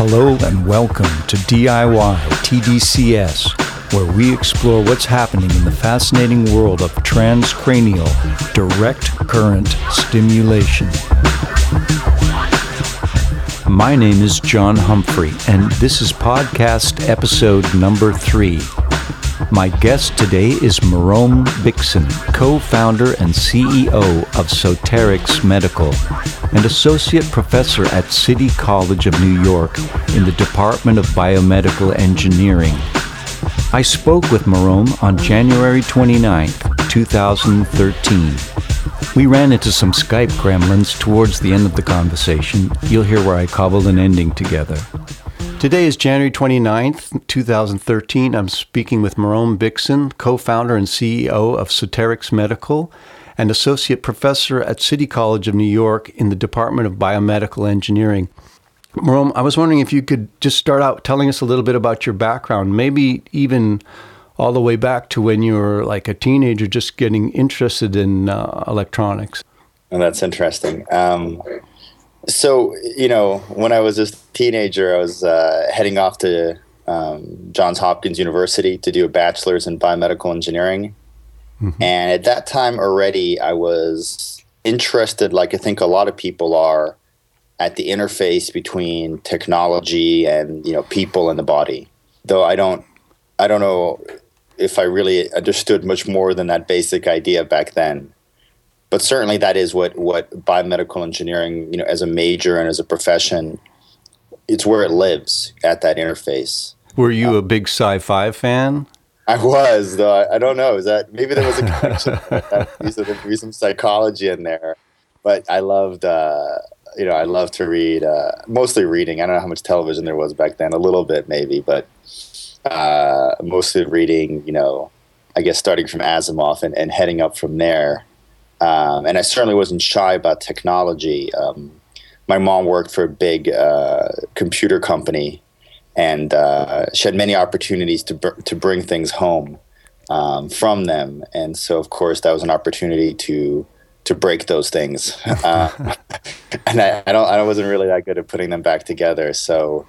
Hello and welcome to DIY TDCS, where we explore what's happening in the fascinating world of transcranial direct current stimulation. My name is John Humphrey, and this is podcast episode number three. My guest today is Marom Bikson, co founder and CEO of Soterix Medical and associate professor at City College of New York in the Department of Biomedical Engineering. I spoke with Marom on January 29, 2013. We ran into some Skype gremlins towards the end of the conversation. You'll hear where I cobbled an ending together. Today is January 29th, 2013. I'm speaking with Marom Bikson, co founder and CEO of Soterix Medical and associate professor at City College of New York in the Department of Biomedical Engineering. Marom, I was wondering if you could just start out telling us a little bit about your background, maybe even all the way back to when you were like a teenager just getting interested in uh, electronics. And that's interesting. Um, so, you know, when I was a teenager, I was uh, heading off to um, Johns Hopkins University to do a bachelor's in biomedical engineering. Mm-hmm. And at that time already, I was interested, like I think a lot of people are, at the interface between technology and you know people and the body. Though I don't, I don't know if I really understood much more than that basic idea back then but certainly that is what what biomedical engineering, you know, as a major and as a profession, it's where it lives at that interface. Were you um, a big sci-fi fan? I was, though. I, I, don't know. Is that maybe there was a connection? there be some psychology in there, but I loved. Uh, you know, I loved to read, uh, mostly reading. I don't know how much television there was back then. A little bit, maybe, but uh, mostly reading. You know, I guess starting from Asimov and, and heading up from there. Um, and I certainly wasn't shy about technology. Um, my mom worked for a big uh, computer company, and uh, she had many opportunities to br- to bring things home um, from them. And so, of course, that was an opportunity to to break those things. Uh, and I, I, don't, I wasn't really that good at putting them back together. So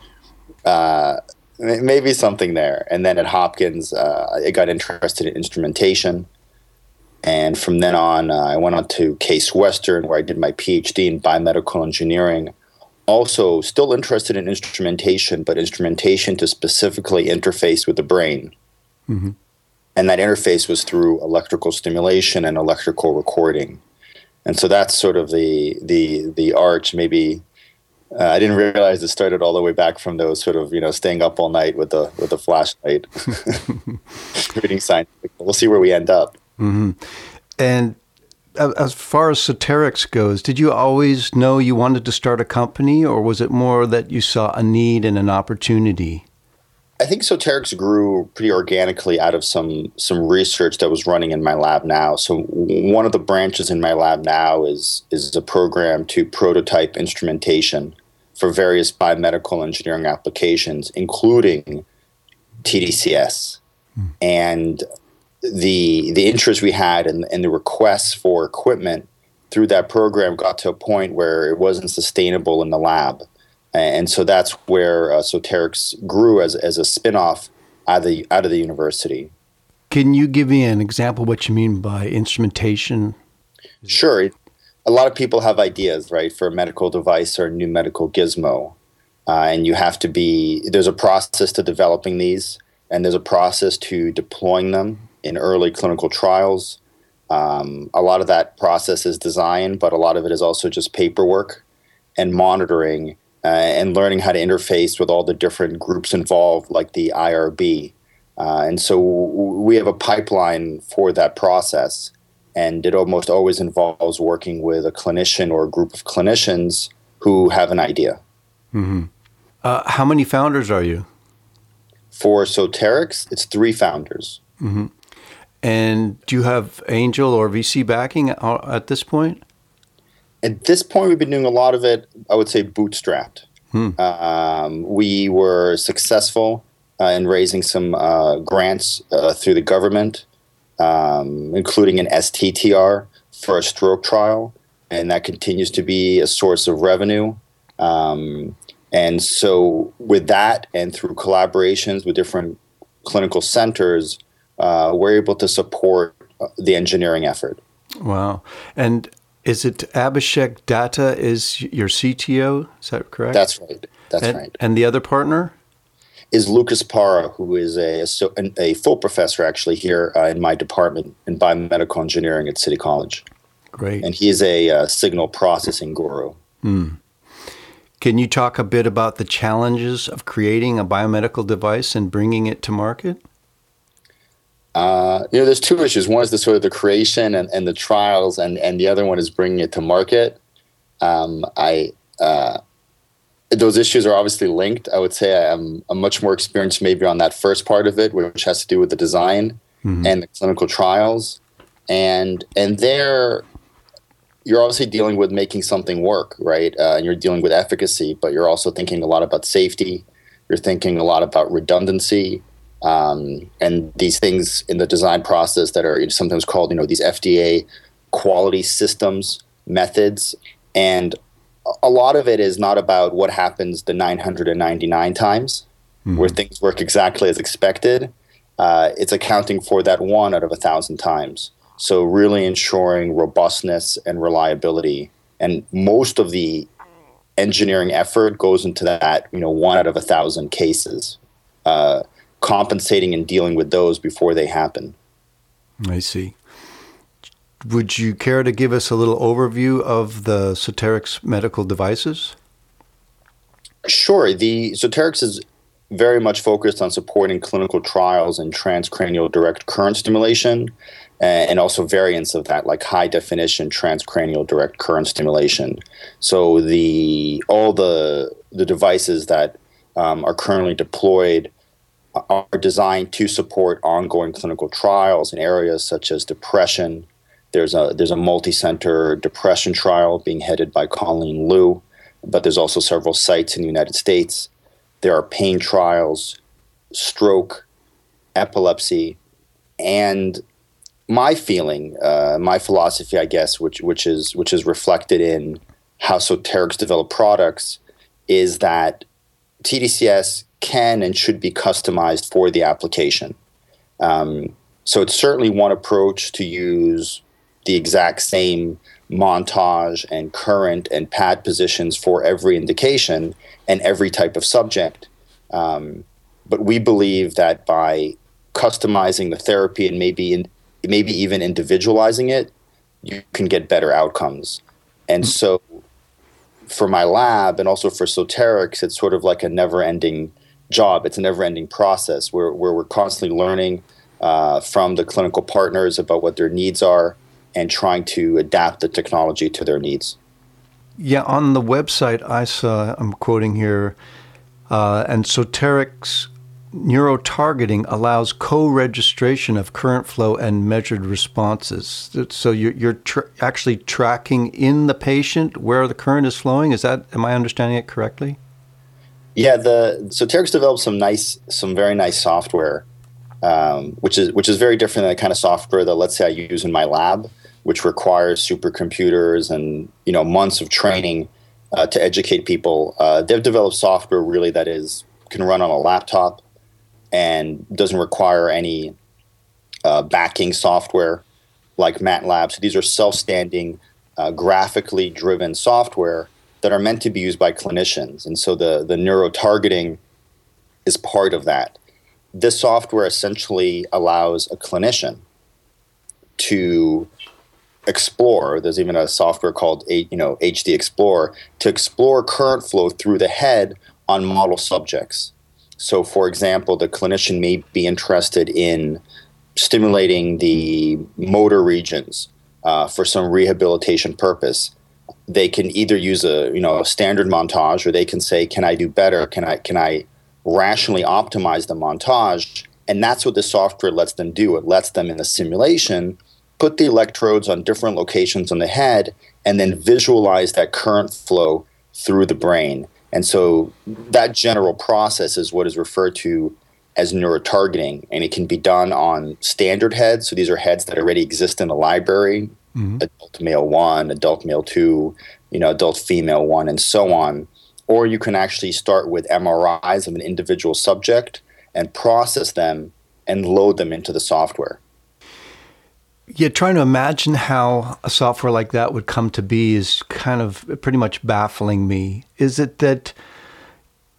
uh, maybe something there. And then at Hopkins, uh, I got interested in instrumentation. And from then on, uh, I went on to Case Western, where I did my PhD in biomedical engineering. Also, still interested in instrumentation, but instrumentation to specifically interface with the brain. Mm-hmm. And that interface was through electrical stimulation and electrical recording. And so that's sort of the the the arch. Maybe uh, I didn't realize it started all the way back from those sort of you know staying up all night with the with the flashlight, reading science. We'll see where we end up. Mm-hmm. And as far as Soterix goes, did you always know you wanted to start a company, or was it more that you saw a need and an opportunity? I think Soterix grew pretty organically out of some some research that was running in my lab now. So one of the branches in my lab now is is a program to prototype instrumentation for various biomedical engineering applications, including TDCS. Hmm. And the the interest we had and, and the requests for equipment through that program got to a point where it wasn't sustainable in the lab. And so that's where uh, Soterix grew as, as a spinoff out of, the, out of the university. Can you give me an example what you mean by instrumentation? Sure. A lot of people have ideas, right, for a medical device or a new medical gizmo. Uh, and you have to be, there's a process to developing these, and there's a process to deploying them in early clinical trials. Um, a lot of that process is design, but a lot of it is also just paperwork and monitoring uh, and learning how to interface with all the different groups involved, like the IRB. Uh, and so we have a pipeline for that process, and it almost always involves working with a clinician or a group of clinicians who have an idea. Mm-hmm. Uh, how many founders are you? For Soterix, it's three founders. Mm-hmm. And do you have angel or VC backing at this point? At this point, we've been doing a lot of it, I would say, bootstrapped. Hmm. Um, we were successful uh, in raising some uh, grants uh, through the government, um, including an STTR for a stroke trial, and that continues to be a source of revenue. Um, And so, with that, and through collaborations with different clinical centers, uh, we're able to support uh, the engineering effort. Wow. And is it Abhishek Datta is your CTO? Is that correct? That's right. That's and, right. And the other partner? Is Lucas Parra, who is a, a, a full professor actually here uh, in my department in biomedical engineering at City College. Great. And he is a uh, signal processing guru. Mm. Can you talk a bit about the challenges of creating a biomedical device and bringing it to market? Uh, you know, there's two issues. One is the sort of the creation and, and the trials, and, and the other one is bringing it to market. Um, I uh, those issues are obviously linked. I would say I'm, I'm much more experienced maybe on that first part of it, which has to do with the design mm-hmm. and the clinical trials, and and there you're obviously dealing with making something work, right? Uh, and you're dealing with efficacy, but you're also thinking a lot about safety. You're thinking a lot about redundancy um, and these things in the design process that are sometimes called, you know, these FDA quality systems methods. And a lot of it is not about what happens the 999 times mm-hmm. where things work exactly as expected. Uh, it's accounting for that one out of a thousand times. So really ensuring robustness and reliability. And most of the engineering effort goes into that, you know, one out of a thousand cases. Uh, compensating and dealing with those before they happen. I see. Would you care to give us a little overview of the Soterix medical devices? Sure. The Soterix is very much focused on supporting clinical trials in transcranial direct current stimulation and also variants of that like high definition transcranial direct current stimulation so the all the the devices that um, are currently deployed are designed to support ongoing clinical trials in areas such as depression. There's a there's a multi-center depression trial being headed by Colleen Loo, but there's also several sites in the United States. There are pain trials, stroke, epilepsy, and my feeling, uh, my philosophy, I guess, which which is which is reflected in how Soterix develop products, is that TDCS can and should be customized for the application. Um, so it's certainly one approach to use the exact same montage and current and pad positions for every indication and every type of subject. Um, but we believe that by customizing the therapy and maybe in, maybe even individualizing it, you can get better outcomes. And so for my lab and also for Soterix, it's sort of like a never ending job. It's a never ending process where, where we're constantly learning uh, from the clinical partners about what their needs are and trying to adapt the technology to their needs. Yeah, on the website I saw, I'm quoting here, uh, and Soterix neurotargeting allows co-registration of current flow and measured responses. So you're, you're tr- actually tracking in the patient where the current is flowing. Is that am I understanding it correctly? Yeah, the Soterix developed some nice, some very nice software, um, which is which is very different than the kind of software that let's say I use in my lab, which requires supercomputers and you know months of training uh, to educate people. Uh, they've developed software really that is can run on a laptop and doesn't require any uh, backing software like MATLAB. So these are self-standing, uh, graphically driven software that are meant to be used by clinicians. And so the, the neuro targeting is part of that. This software essentially allows a clinician to explore. There's even a software called you know HD Explorer to explore current flow through the head on model subjects. So, for example, the clinician may be interested in stimulating the motor regions uh, for some rehabilitation purpose they can either use a you know a standard montage or they can say can i do better? Can i can i rationally optimize the montage? And that's what the software lets them do. It lets them in the simulation put the electrodes on different locations on the head and then visualize that current flow through the brain. And so that general process is what is referred to as neurotargeting and it can be done on standard heads. So these are heads that already exist in the library mm-hmm. adult male one, adult male two, you know, adult female one, and so on. or you can actually start with MRIs of an individual subject and process them and load them into the software. Yeah, trying to imagine how a software like that would come to be is kind of pretty much baffling me. Is it that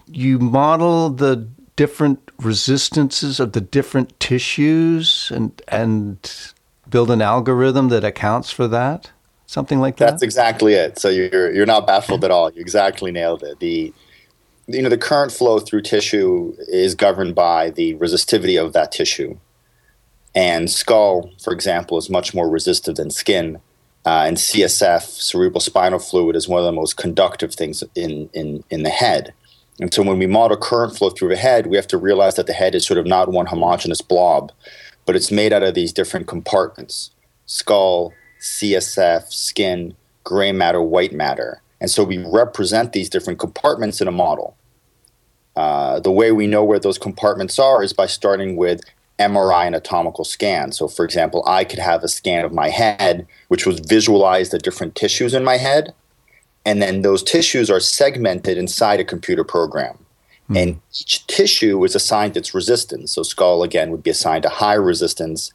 you model the different resistances of the different tissues and and build an algorithm that accounts for that? Something like that? That's exactly it. So you're you're not baffled at all. You exactly nailed it. The you know the current flow through tissue is governed by the resistivity of that tissue and skull, for example, is much more resistive than skin. Uh, and CSF, cerebral spinal fluid, is one of the most conductive things in, in, in the head. And so when we model current flow through the head, we have to realize that the head is sort of not one homogeneous blob, but it's made out of these different compartments skull, CSF, skin, gray matter, white matter. And so we represent these different compartments in a model. Uh, the way we know where those compartments are is by starting with MRI anatomical scan. So, for example, I could have a scan of my head, which was visualize the different tissues in my head, and then those tissues are segmented inside a computer program. Mm. And each tissue is assigned its resistance. So, skull again would be assigned a high resistance,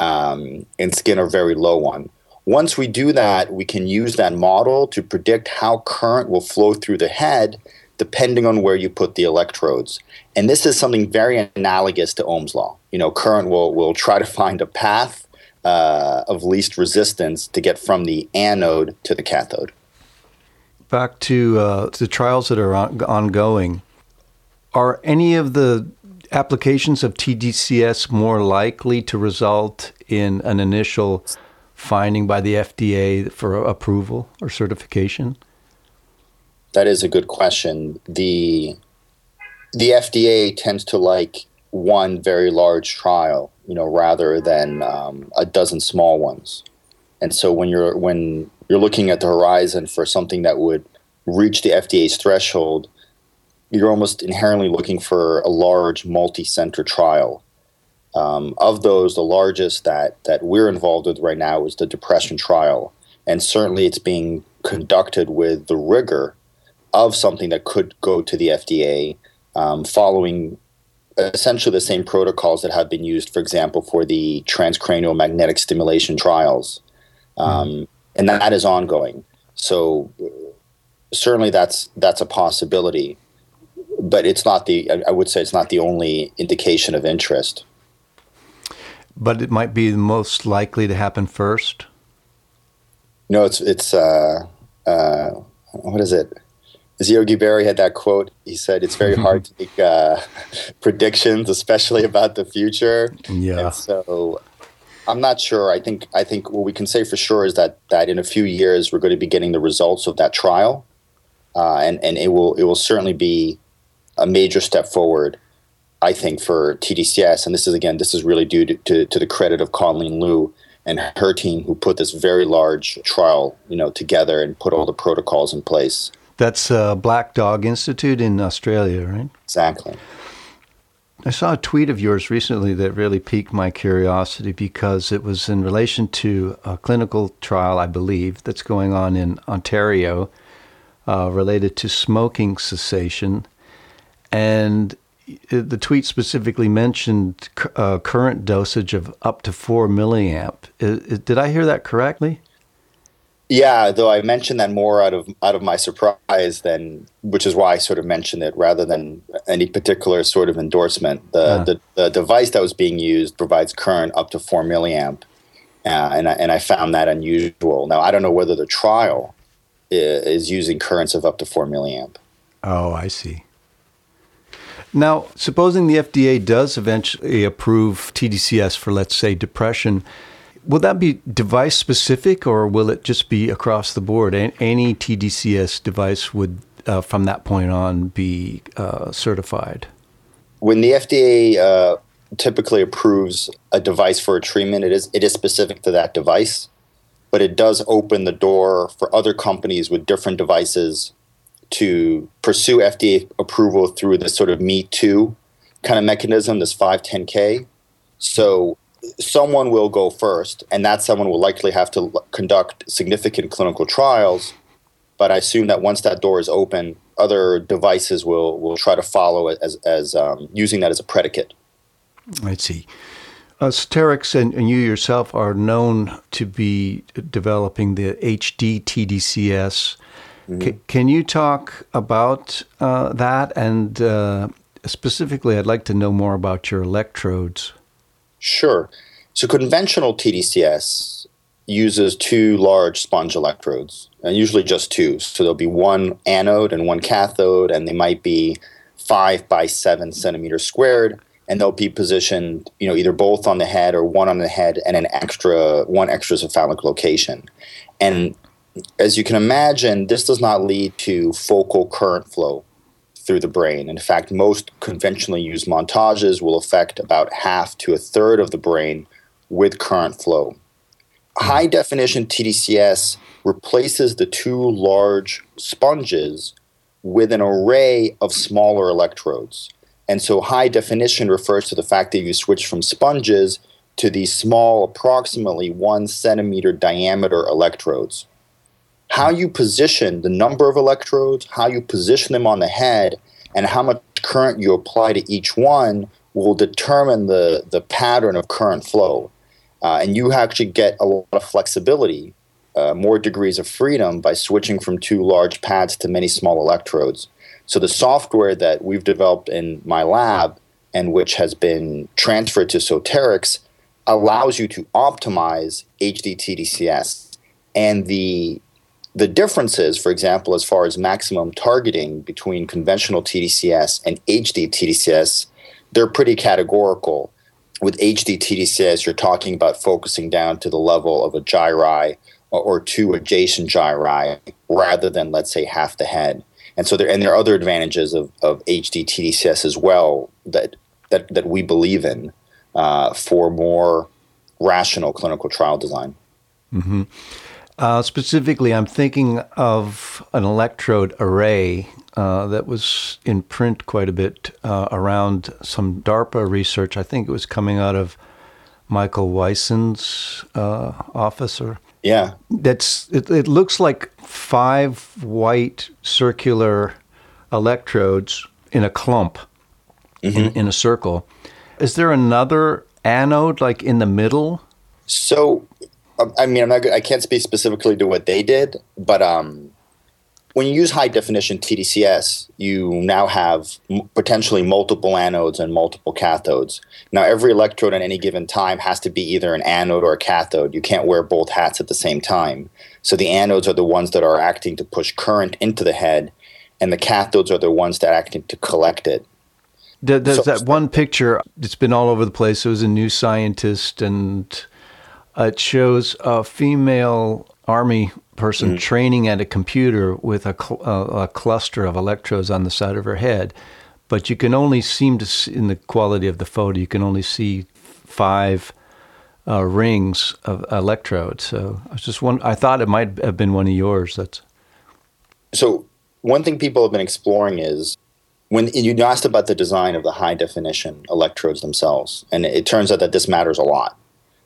um, and skin a very low one. Once we do that, we can use that model to predict how current will flow through the head depending on where you put the electrodes. And this is something very analogous to Ohm's law. You know, current will, will try to find a path uh, of least resistance to get from the anode to the cathode. Back to uh, the trials that are on- ongoing, are any of the applications of TDCS more likely to result in an initial finding by the FDA for approval or certification? That is a good question. The the FDA tends to like one very large trial, you know, rather than um, a dozen small ones. And so when you're when you're looking at the horizon for something that would reach the FDA's threshold, you're almost inherently looking for a large multi-center trial. Um, of those, the largest that that we're involved with right now is the depression trial, and certainly it's being conducted with the rigor of something that could go to the FDA, um, following essentially the same protocols that have been used, for example, for the transcranial magnetic stimulation trials, um, and that is ongoing. So certainly that's that's a possibility, but it's not the. I would say it's not the only indication of interest. But it might be the most likely to happen first. No, it's it's uh, uh, what is it? as Yogi Berra had that quote, he said, "It's very hard to make uh, predictions, especially about the future." Yeah. And so, I'm not sure. I think I think what we can say for sure is that that in a few years we're going to be getting the results of that trial, uh, and and it will it will certainly be a major step forward. I think for TDCS, and this is again, this is really due to, to, to the credit of Colleen Loo and her team who put this very large trial, you know, together and put all the protocols in place. That's uh, Black Dog Institute in Australia, right? Exactly. I saw a tweet of yours recently that really piqued my curiosity because it was in relation to a clinical trial, I believe, that's going on in Ontario uh, related to smoking cessation. And the tweet specifically mentioned uh, current dosage of up to 4 milliamp. Did I hear that correctly? Yeah, though I mentioned that more out of out of my surprise than, which is why I sort of mentioned it rather than any particular sort of endorsement. The uh. the, the, device that was being used provides current up to four milliamp, uh, and I, and I found that unusual. Now I don't know whether the trial is using currents of up to four milliamp. Oh, I see. Now, supposing the FDA does eventually approve TDCS for, let's say, depression Will that be device specific or will it just be across the board? Any TDCS device would, uh, from that point on, be uh, certified? When the FDA uh, typically approves a device for a treatment, it is, it is specific to that device, but it does open the door for other companies with different devices to pursue FDA approval through this sort of Me Too kind of mechanism, this 510K. So someone will go first, and that someone will likely have to conduct significant clinical trials. But I assume that once that door is open, other devices will will try to follow as as um, using that as a predicate. I see. Uh, and, and, you yourself are known to be developing the HD TDCS. Mm-hmm. C- can you talk about uh, that? And uh, specifically, I'd like to know more about your electrodes. Sure. So, conventional TDCS uses two large sponge electrodes, and usually just two. So, there'll be one anode and one cathode, and they might be five by seven centimeters squared and they'll be positioned, you know, either both on the head or one on the head and an extra one extra cephalic location. And as you can imagine, this does not lead to focal current flow through the brain. In fact, most conventionally used montages will affect about half to a third of the brain with current flow. High definition TDCS replaces the two large sponges with an array of smaller electrodes. And so high definition refers to the fact that you switch from sponges to these small, approximately one centimeter diameter electrodes. How you position the number of electrodes, how you position them on the head, and how much current you apply to each one will determine the, the pattern of current flow. Uh, and you actually get a lot of flexibility, uh, more degrees of freedom by switching from two large pads to many small electrodes. So the software that we've developed in my lab and which has been transferred to Soterix allows you to optimize HD TDCS. And the the differences, for example, as far as maximum targeting between conventional TDCS and HD TDCS, they're pretty categorical. With HD TDCS, you're talking about focusing down to the level of a gyri or two adjacent gyri rather than, let's say, half the head and so there and there are other advantages of, of HD TDCS as well that that that we believe in uh, for more rational clinical trial design. Mm-hmm. Uh, specifically, I'm thinking of an electrode array uh, that was in print quite a bit uh, around some DARPA research. I think it was coming out of Michael Weisend's uh, office or yeah. That's it, it looks like five white circular electrodes in a clump mm-hmm. in, in a circle. Is there another anode like in the middle? So I mean, I'm not. I can't speak specifically to what they did, but um, when you use high definition TDCS, you now have m- potentially multiple anodes and multiple cathodes. Now, every electrode at any given time has to be either an anode or a cathode. You can't wear both hats at the same time. So the anodes are the ones that are acting to push current into the head, and the cathodes are the ones that are acting to collect it. There's so, that one picture, it's been all over the place. It was a new scientist, and it shows a female army person mm. training at a computer with a, cl- a, a, cluster of electrodes on the side of her head. But you can only seem to see, in the quality of the photo, you can only see five uh, rings of electrodes. So I was just one. I thought it might have been one of yours. That's so. One thing people have been exploring is when you asked about the design of the high definition electrodes themselves, and it turns out that this matters a lot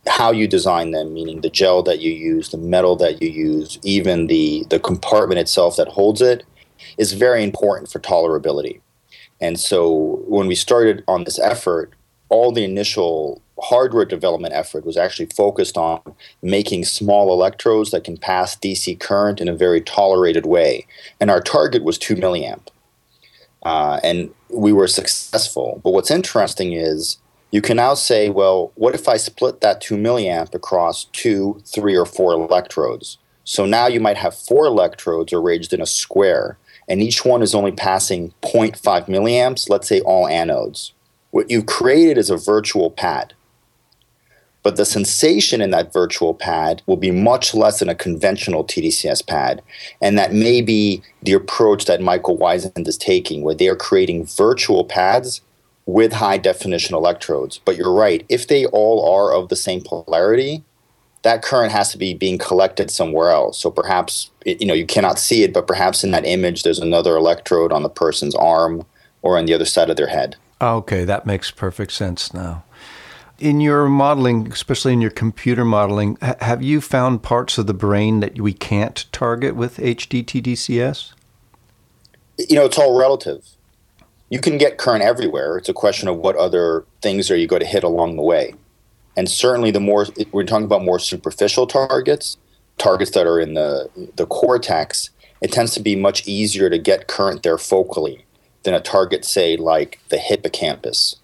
how you design them, meaning the gel that you use, the metal that you use, even the, the compartment itself that holds it, is very important for tolerability. And so when we started on this effort, all the initial hardware development effort was actually focused on making small electrodes that can pass DC current in a very tolerated way. And our target was 2 milliamp. Uh, and we were successful. But what's interesting is you can now say, well, what if I split that 2 milliamp across two, three, or four electrodes? So now you might have four electrodes arranged in a square, and each one is only passing 0.5 milliamps, let's say all anodes. What you've created is a virtual pad. But the sensation in that virtual pad will be much less than a conventional TDCS pad. And that may be the approach that Michael Weisend is taking, where they are creating virtual pads with high definition electrodes. But you're right, if they all are of the same polarity, that current has to be being collected somewhere else. So perhaps you know you cannot see it, but perhaps in that image there's another electrode on the person's arm or on the other side of their head. Okay, that makes perfect sense now. In your modeling, especially in your computer modeling, have you found parts of the brain that we can't target with HDTDCS? You know, it's all relative. You can get current everywhere. It's a question of what other things are you going to hit along the way. And certainly, the more we're talking about more superficial targets, targets that are in the the cortex, it tends to be much easier to get current there focally than a target, say, like the hippocampus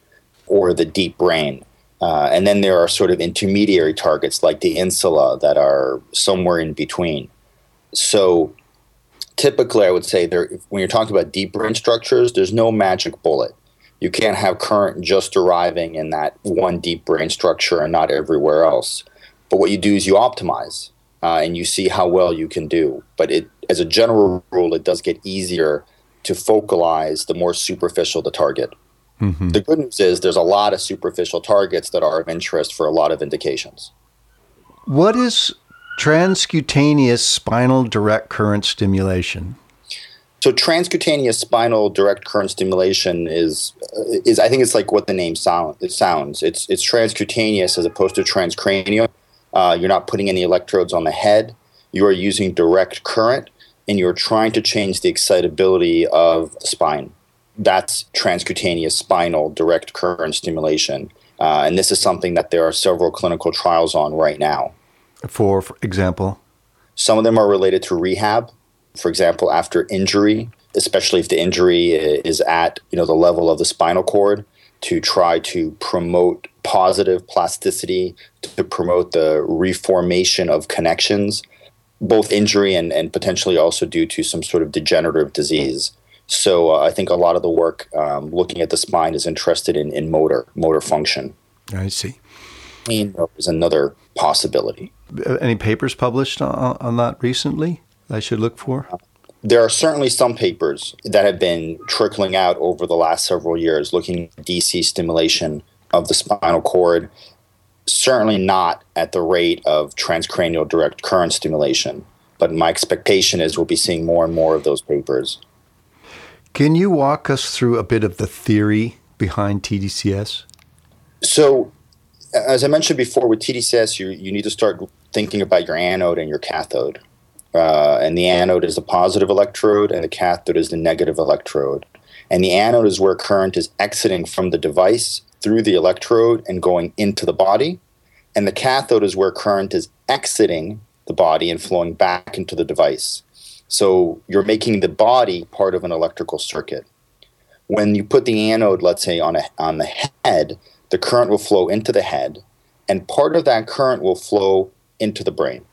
or the deep brain. Uh, and then there are sort of intermediary targets like the insula that are somewhere in between. So typically, I would say there, when you're talking about deep brain structures, there's no magic bullet. You can't have current just arriving in that one deep brain structure and not everywhere else. But what you do is you optimize uh, and you see how well you can do. But it, as a general rule, it does get easier to focalize the more superficial the target. Mm-hmm. The good news is there's a lot of superficial targets that are of interest for a lot of indications. What is transcutaneous spinal direct current stimulation? So transcutaneous spinal direct current stimulation is is I think it's like what the name sound it sounds. It's it's transcutaneous as opposed to transcranial. Uh, you're not putting any electrodes on the head. You are using direct current, and you're trying to change the excitability of the spine. That's transcutaneous spinal direct current stimulation. Uh, and this is something that there are several clinical trials on right now. For, for example? Some of them are related to rehab. For example, after injury, especially if the injury is at you know the level of the spinal cord, to try to promote positive plasticity, to promote the reformation of connections, both injury and, and potentially also due to some sort of degenerative disease. So uh, I think a lot of the work um, looking at the spine is interested in, in motor motor function. I see. Pain is another possibility. Any papers published on, on that recently I should look for? there are certainly some papers that have been trickling out over the last several years looking at DC stimulation of the spinal cord, certainly not at the rate of transcranial direct current stimulation. But my expectation is we'll be seeing more and more of those papers. Can you walk us through a bit of the theory behind TDCS? So, as I mentioned before, with TDCS, you, you need to start thinking about your anode and your cathode. Uh, and the anode is the positive electrode, and the cathode is the negative electrode. And the anode is where current is exiting from the device through the electrode and going into the body. And the cathode is where current is exiting the body and flowing back into the device. So you're making the body part of an electrical circuit. When you put the anode, let's say, on, a, on the head, the current will flow into the head, and part of that current will flow into the brain.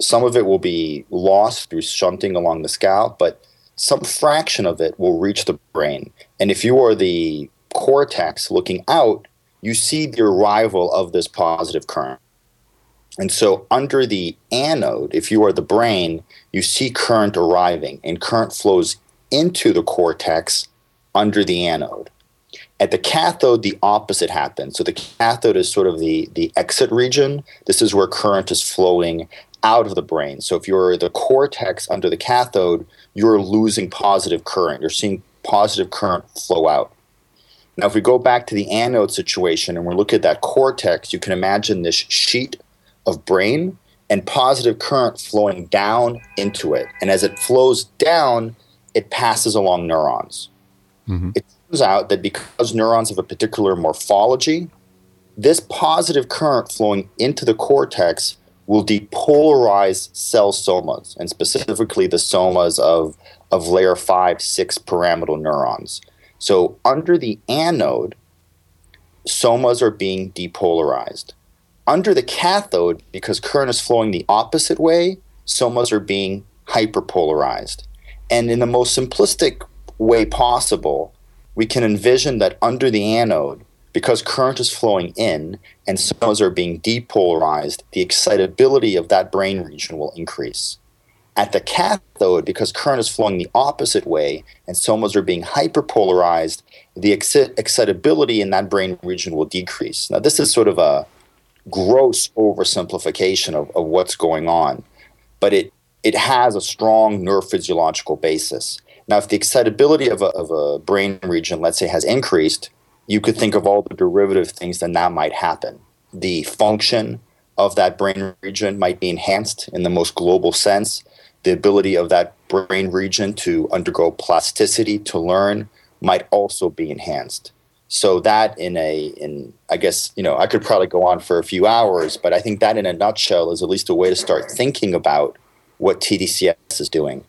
Some of it will be lost through shunting along the scalp, but some fraction of it will reach the brain. And if you are the cortex looking out, you see the arrival of this positive current. And so, under the anode, if you are the brain, you see current arriving, and current flows into the cortex under the anode. At the cathode, the opposite happens. So, the cathode is sort of the, the exit region. This is where current is flowing out of the brain. So, if you're the cortex under the cathode, you're losing positive current. You're seeing positive current flow out. Now, if we go back to the anode situation and we look at that cortex, you can imagine this sheet of brain and positive current flowing down into it. And as it flows down, it passes along neurons. Mm-hmm. It turns out that because neurons have a particular morphology, this positive current flowing into the cortex will depolarize cell somas, and specifically the somas of, of layer 5, 6 pyramidal neurons. So under the anode, somas are being depolarized. Under the cathode, because current is flowing the opposite way, somas are being hyperpolarized. And in the most simplistic way possible, we can envision that under the anode, because current is flowing in and somas are being depolarized, the excitability of that brain region will increase. At the cathode, because current is flowing the opposite way and somas are being hyperpolarized, the excitability in that brain region will decrease. Now, this is sort of a gross oversimplification of, of what's going on, but it, it has a strong neurophysiological basis. Now, if the excitability of a, of a brain region, let's say, has increased, you could think of all the derivative things that that might happen. The function of that brain region might be enhanced in the most global sense. the ability of that brain region to undergo plasticity, to learn, might also be enhanced. So that in a in I guess you know I could probably go on for a few hours, but I think that in a nutshell is at least a way to start thinking about what TDCS is doing.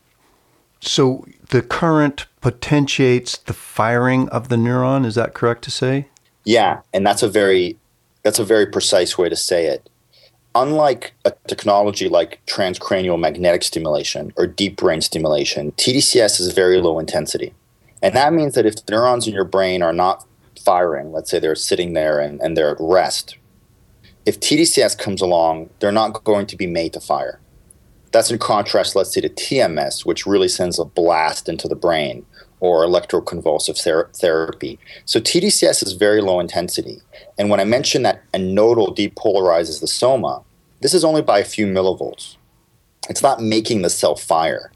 So the current potentiates the firing of the neuron. Is that correct to say? Yeah, and that's a very that's a very precise way to say it. Unlike a technology like transcranial magnetic stimulation or deep brain stimulation, TDCS is very low intensity. And that means that if the neurons in your brain are not firing, let's say they're sitting there and, and they're at rest, if TDCS comes along, they're not going to be made to fire. That's in contrast, let's say, to TMS, which really sends a blast into the brain, or electroconvulsive ther- therapy. So TDCS is very low intensity. And when I mention that anodal depolarizes the soma, this is only by a few millivolts. It's not making the cell fire.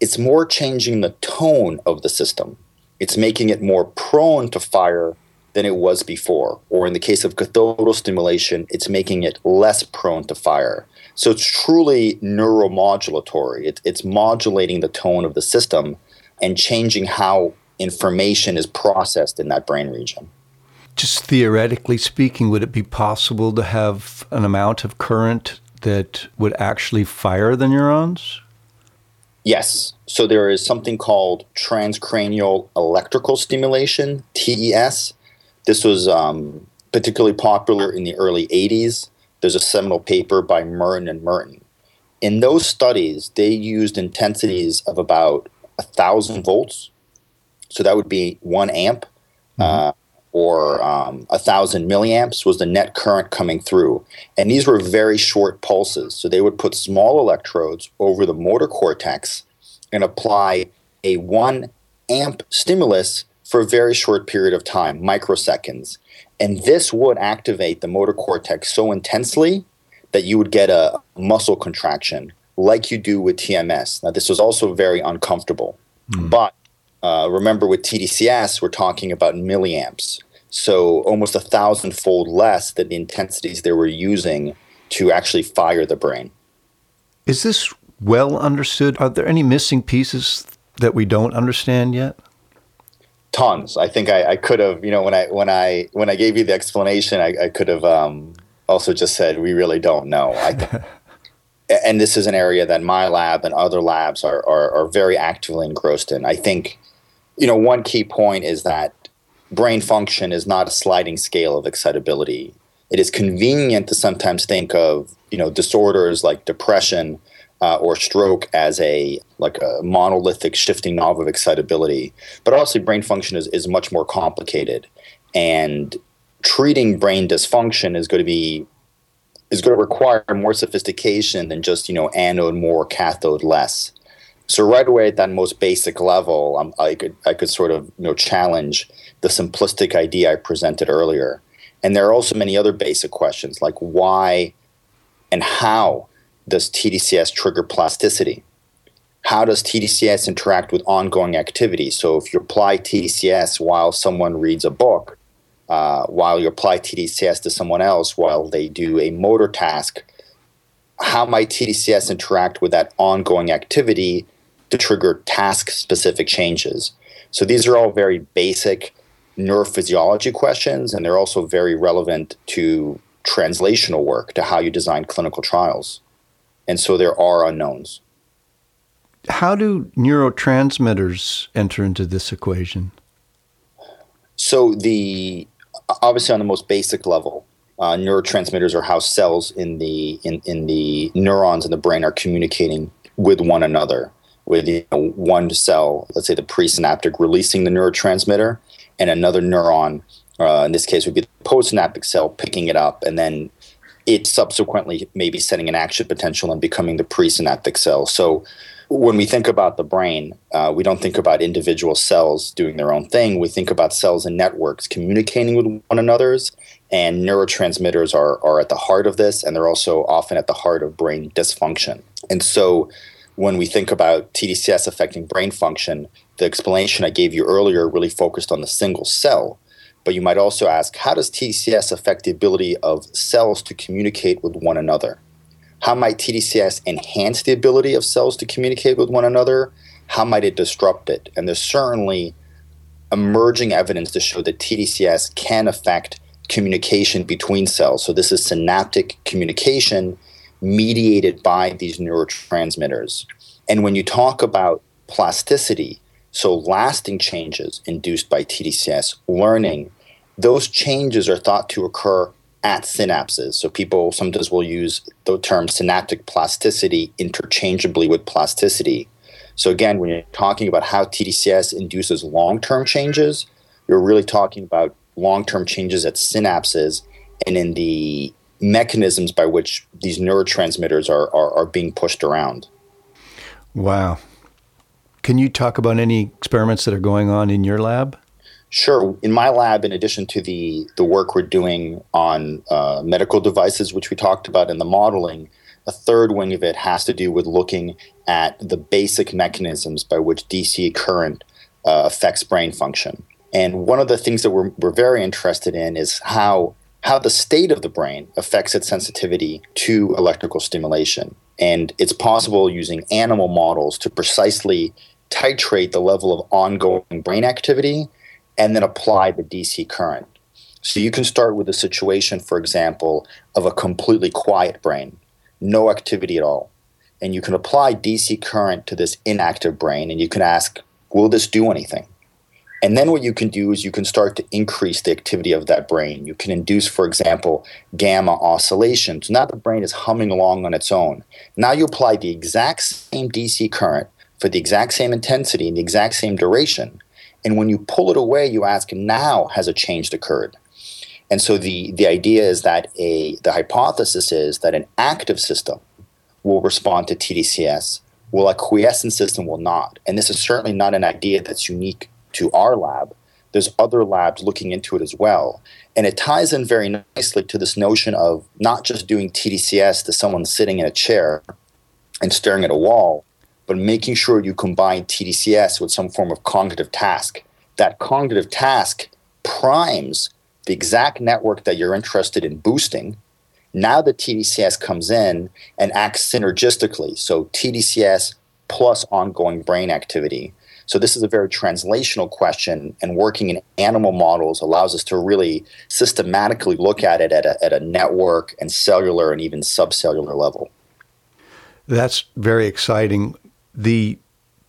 It's more changing the tone of the system. It's making it more prone to fire than it was before. Or in the case of cathodal stimulation, it's making it less prone to fire. So it's truly neuromodulatory. It, it's modulating the tone of the system and changing how information is processed in that brain region. Just theoretically speaking, would it be possible to have an amount of current that would actually fire the neurons? Yes. So there is something called transcranial electrical stimulation, TES. This was um, particularly popular in the early 80s. There's a seminal paper by Merton and Morton. In those studies, they used intensities of about a thousand volts. So that would be one amp, mm-hmm. uh, or um, a thousand milliamps was the net current coming through. And these were very short pulses. So they would put small electrodes over the motor cortex and apply a one amp stimulus for a very short period of time, microseconds. And this would activate the motor cortex so intensely that you would get a muscle contraction like you do with TMS. Now, this was also very uncomfortable. Mm. But uh, remember, with TDCS, we're talking about milliamps. So almost a thousandfold less than the intensities they were using to actually fire the brain. Is this well understood? Are there any missing pieces that we don't understand yet? Tons. I think I, I could have, you know, when I when I when I gave you the explanation, I, I could have um, also just said we really don't know. I, and this is an area that my lab and other labs are, are, are very actively engrossed in. I think, you know, one key point is that brain function is not a sliding scale of excitability. It is convenient to sometimes think of, you know, disorders like depression uh, or stroke as a like a monolithic shifting knob of excitability. But obviously, brain function is, is much more complicated, and treating brain dysfunction is going to be is going to require more sophistication than just you know anode more, cathode less. So right away at that most basic level, um, I could I could sort of you know challenge the simplistic idea I presented earlier. And there are also many other basic questions like why and how does TDCS trigger plasticity? How does TDCS interact with ongoing activity? So if you apply TDCS while someone reads a book, uh, while you apply TDCS to someone else while they do a motor task, how might TDCS interact with that ongoing activity to trigger task specific changes? So these are all very basic neurophysiology questions, and they're also very relevant to translational work, to how you design clinical trials. And so there are unknowns. How do neurotransmitters enter into this equation? So the obviously on the most basic level, uh, neurotransmitters are how cells in the in, in the neurons in the brain are communicating with one another. With you know, one cell, let's say the presynaptic, releasing the neurotransmitter, and another neuron, uh, in this case, would be the postsynaptic cell picking it up, and then it subsequently maybe setting an action potential and becoming the presynaptic cell. So when we think about the brain, uh, we don't think about individual cells doing their own thing. We think about cells and networks communicating with one another's, and neurotransmitters are, are at the heart of this, and they're also often at the heart of brain dysfunction. And so when we think about TDCS affecting brain function, the explanation I gave you earlier really focused on the single cell. But you might also ask, how does TDCS affect the ability of cells to communicate with one another? How might TDCS enhance the ability of cells to communicate with one another? How might it disrupt it? And there's certainly emerging evidence to show that TDCS can affect communication between cells. So this is synaptic communication mediated by these neurotransmitters. And when you talk about plasticity, so lasting changes induced by TDCS, learning, those changes are thought to occur at synapses. So people sometimes will use the term synaptic plasticity interchangeably with plasticity. So again, when you're talking about how TDCS induces long-term changes, you're really talking about long-term changes at synapses and in the mechanisms by which these neurotransmitters are, are, are being pushed around. Wow. Can you talk about any experiments that are going on in your lab? Sure. In my lab, in addition to the, the work we're doing on uh, medical devices, which we talked about in the modeling, a third wing of it has to do with looking at the basic mechanisms by which DC current uh, affects brain function. And one of the things that we're, we're very interested in is how how the state of the brain affects its sensitivity to electrical stimulation. And it's possible using animal models to precisely titrate the level of ongoing brain activity and then apply the DC current. So you can start with a situation, for example, of a completely quiet brain, no activity at all. And you can apply DC current to this inactive brain and you can ask, will this do anything? And then what you can do is you can start to increase the activity of that brain. You can induce, for example, gamma oscillations. Now the brain is humming along on its own. Now you apply the exact same DC current for the exact same intensity and the exact same duration. And when you pull it away, you ask, now has a change occurred? And so the, the idea is that a the hypothesis is that an active system will respond to TDCS, while a quiescent system will not. And this is certainly not an idea that's unique to our lab, there's other labs looking into it as well. And it ties in very nicely to this notion of not just doing TDCS to someone sitting in a chair and staring at a wall, but making sure you combine TDCS with some form of cognitive task. That cognitive task primes the exact network that you're interested in boosting. Now the TDCS comes in and acts synergistically. So TDCS plus ongoing brain activity. So this is a very translational question, and working in animal models allows us to really systematically look at it at a, at a network and cellular and even subcellular level. That's very exciting. The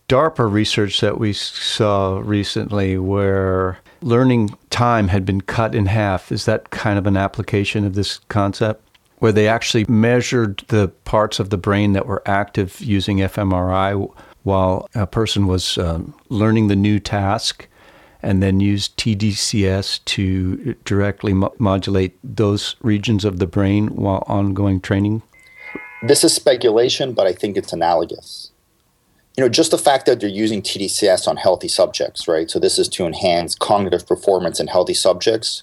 DARPA research that we saw recently, where learning time had been cut in half, is that kind of an application of this concept? Where they actually measured the parts of the brain that were active using fMRI while a person was um, learning the new task and then used TDCS to directly mo- modulate those regions of the brain while ongoing training? This is speculation, but I think it's analogous. You know, just the fact that they're using TDCS on healthy subjects, right? So this is to enhance cognitive performance in healthy subjects.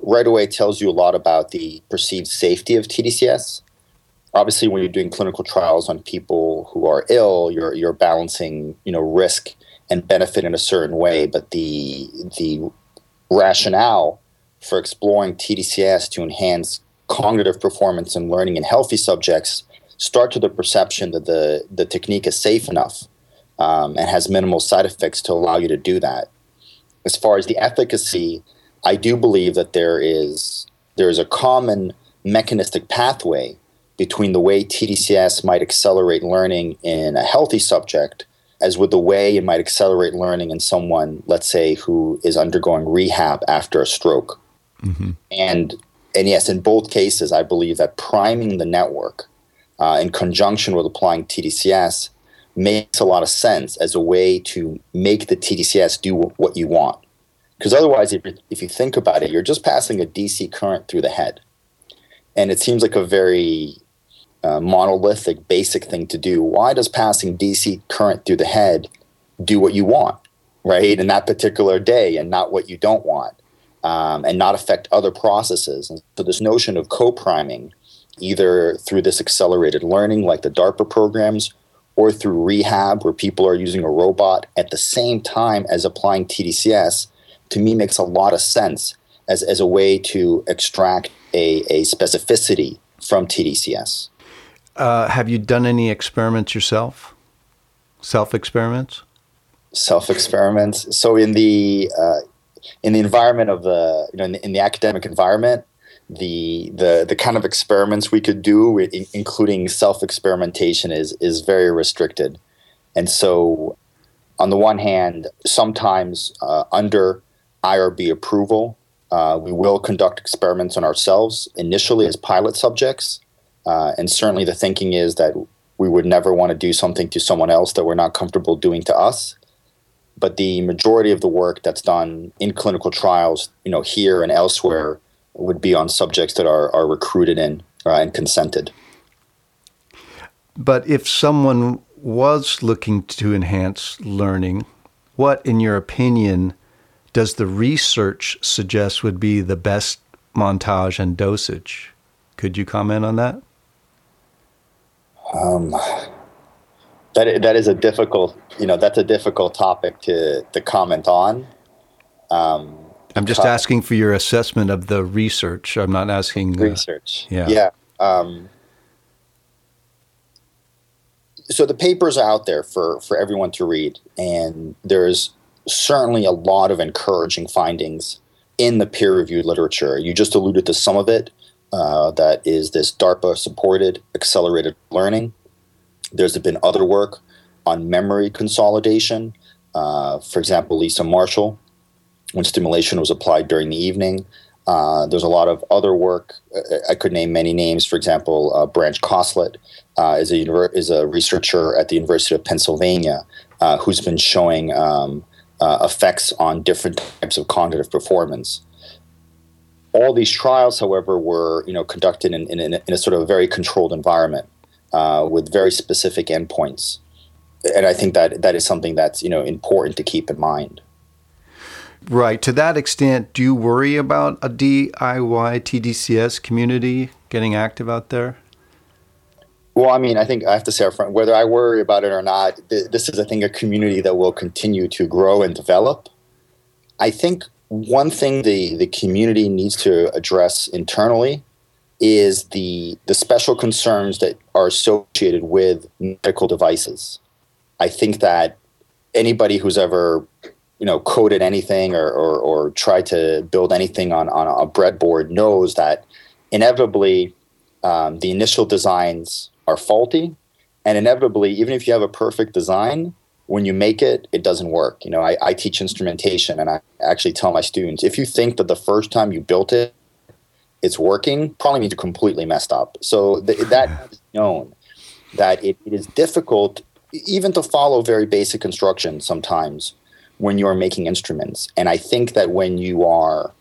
Right away tells you a lot about the perceived safety of TDCS obviously when you're doing clinical trials on people who are ill you're you're balancing you know risk and benefit in a certain way but the the rationale for exploring TDCS to enhance cognitive performance and learning in healthy subjects start to the perception that the the technique is safe enough um, and has minimal side effects to allow you to do that as far as the efficacy I do believe that there is there is a common mechanistic pathway between the way TDCS might accelerate learning in a healthy subject as with the way it might accelerate learning in someone, let's say, who is undergoing rehab after a stroke. Mm-hmm. And and yes, in both cases, I believe that priming the network uh, in conjunction with applying TDCS makes a lot of sense as a way to make the TDCS do what you want. Because otherwise, if, if you think about it, you're just passing a DC current through the head. And it seems like a very uh, monolithic, basic thing to do. Why does passing DC current through the head do what you want, right, in that particular day, and not what you don't want, um, and not affect other processes? And so, this notion of co-priming, either through this accelerated learning, like the DARPA programs, or through rehab, where people are using a robot at the same time as applying TDCS, to me makes a lot of sense as, as a way to extract a, a specificity from TDCS. Uh, have you done any experiments yourself? Self experiments? Self experiments. So in the uh, in the environment of the you know in the, in the, academic environment, the the the kind of experiments we could do, including self experimentation, is is very restricted. And so, on the one hand, sometimes uh, under IRB approval, uh, we will conduct experiments on ourselves initially as pilot subjects. Uh, and certainly the thinking is that we would never want to do something to someone else that we're not comfortable doing to us. But the majority of the work that's done in clinical trials, you know, here and elsewhere, would be on subjects that are, are recruited in uh, and consented. But if someone was looking to enhance learning, what, in your opinion, does the research suggest would be the best montage and dosage? Could you comment on that? Um, that that is a difficult, you know, that's a difficult topic to to comment on. Um, I'm just asking for your assessment of the research. I'm not asking uh, research. yeah, yeah. Um, so the papers are out there for for everyone to read, and there's certainly a lot of encouraging findings in the peer-reviewed literature. You just alluded to some of it. Uh, that is this DARPA-supported accelerated learning. There's been other work on memory consolidation. Uh, for example, Lisa Marshall, when stimulation was applied during the evening. Uh, there's a lot of other work. I could name many names. For example, uh, Branch Coslett uh, is a is a researcher at the University of Pennsylvania uh, who's been showing um, uh, effects on different types of cognitive performance. All these trials, however, were you know conducted in, in, in a sort of a very controlled environment uh, with very specific endpoints, and I think that that is something that's you know important to keep in mind. Right. To that extent, do you worry about a DIY TDCS community getting active out there? Well, I mean, I think I have to say upfront, whether I worry about it or not, th- this is, I think, a community that will continue to grow and develop. I think one thing the, the community needs to address internally is the, the special concerns that are associated with medical devices. I think that anybody who's ever you know coded anything or, or, or tried to build anything on, on a breadboard knows that inevitably um, the initial designs are faulty. And inevitably, even if you have a perfect design, when you make it, it doesn't work. You know, I, I teach instrumentation and I actually tell my students if you think that the first time you built it, it's working, probably means you completely messed up. So th- that is known that it, it is difficult even to follow very basic instructions sometimes when you're making instruments. And I think that when you are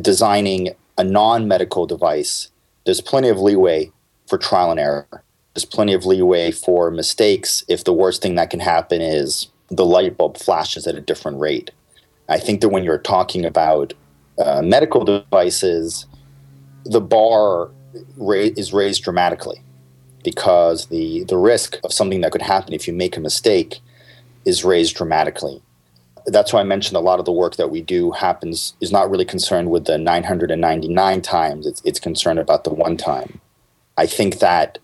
designing a non medical device, there's plenty of leeway for trial and error there's plenty of leeway for mistakes if the worst thing that can happen is the light bulb flashes at a different rate. I think that when you're talking about uh, medical devices, the bar ra- is raised dramatically because the, the risk of something that could happen if you make a mistake is raised dramatically. That's why I mentioned a lot of the work that we do happens is not really concerned with the 999 times. It's, it's concerned about the one time. I think that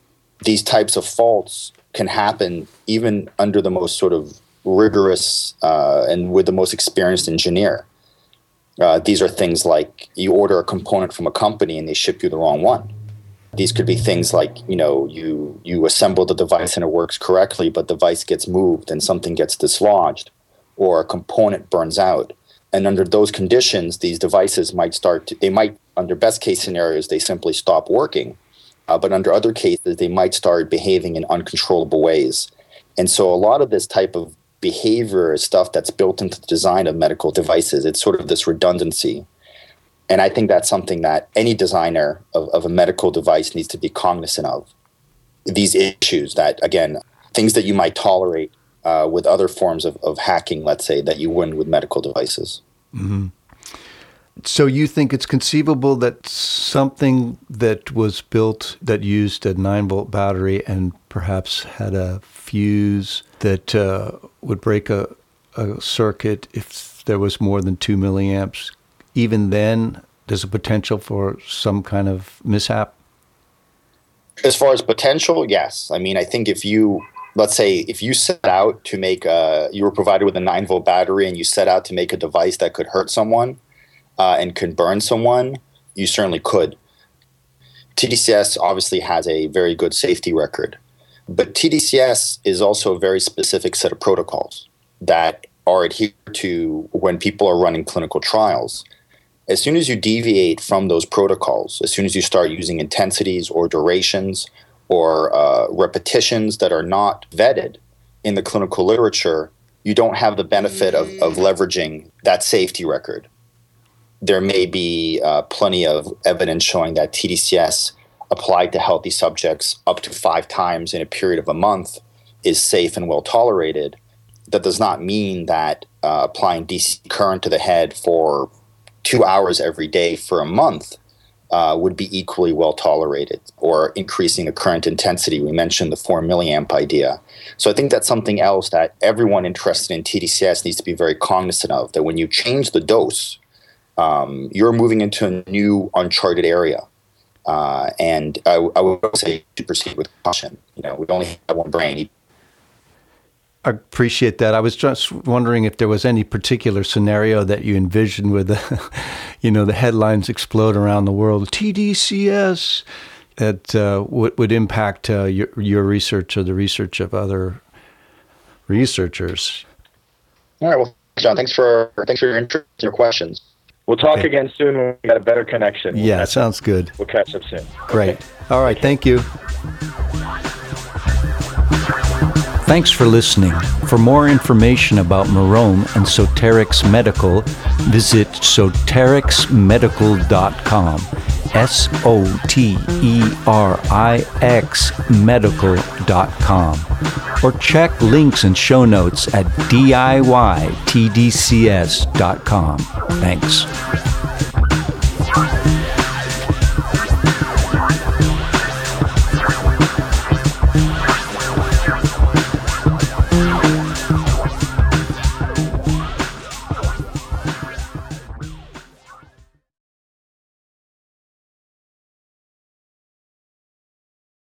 these types of faults can happen even under the most sort of rigorous uh, and with the most experienced engineer. Uh, these are things like you order a component from a company and they ship you the wrong one. These could be things like you know you you assemble the device and it works correctly, but the device gets moved and something gets dislodged, or a component burns out. And under those conditions, these devices might start. To, they might, under best case scenarios, they simply stop working uh, but under other cases, they might start behaving in uncontrollable ways. And so, a lot of this type of behavior is stuff that's built into the design of medical devices. It's sort of this redundancy. And I think that's something that any designer of, of a medical device needs to be cognizant of. These issues that, again, things that you might tolerate uh, with other forms of, of hacking, let's say, that you wouldn't with medical devices. Mm-hmm. So you think it's conceivable that something that was built that used a nine volt battery and perhaps had a fuse that uh, would break a, a circuit if there was more than two milliamps, even then there's a potential for some kind of mishap? As far as potential, yes. I mean, I think if you let's say if you set out to make a you were provided with a 9 volt battery and you set out to make a device that could hurt someone uh, and could burn someone you certainly could. Tdcs obviously has a very good safety record but tdcs is also a very specific set of protocols that are adhered to when people are running clinical trials. As soon as you deviate from those protocols as soon as you start using intensities or durations or uh, repetitions that are not vetted in the clinical literature, you don't have the benefit of, of leveraging that safety record. There may be uh, plenty of evidence showing that TDCS applied to healthy subjects up to five times in a period of a month is safe and well tolerated. That does not mean that uh, applying DC current to the head for two hours every day for a month uh, would be equally well tolerated or increasing the current intensity. We mentioned the 4 milliamp idea. So I think that's something else that everyone interested in TDCS needs to be very cognizant of that when you change the dose, um, you're moving into a new uncharted area. Uh, and I, I, would say to proceed with caution. You know, we only have one brain. I appreciate that. I was just wondering if there was any particular scenario that you envisioned with, the, you know, the headlines explode around the world. TDCS that uh, would, would impact uh, your, your research or the research of other researchers. All right. Well, John, thanks for thanks for your interest, and your questions. We'll talk okay. again soon when we got a better connection. We'll yeah, sounds good. We'll catch up soon. Great. Okay. All right. Thank you. Thanks for listening. For more information about Marom and Soterix Medical, visit soterixmedical.com. S O T E R I X medical.com. Or check links and show notes at DIYTDCS.com. Thanks.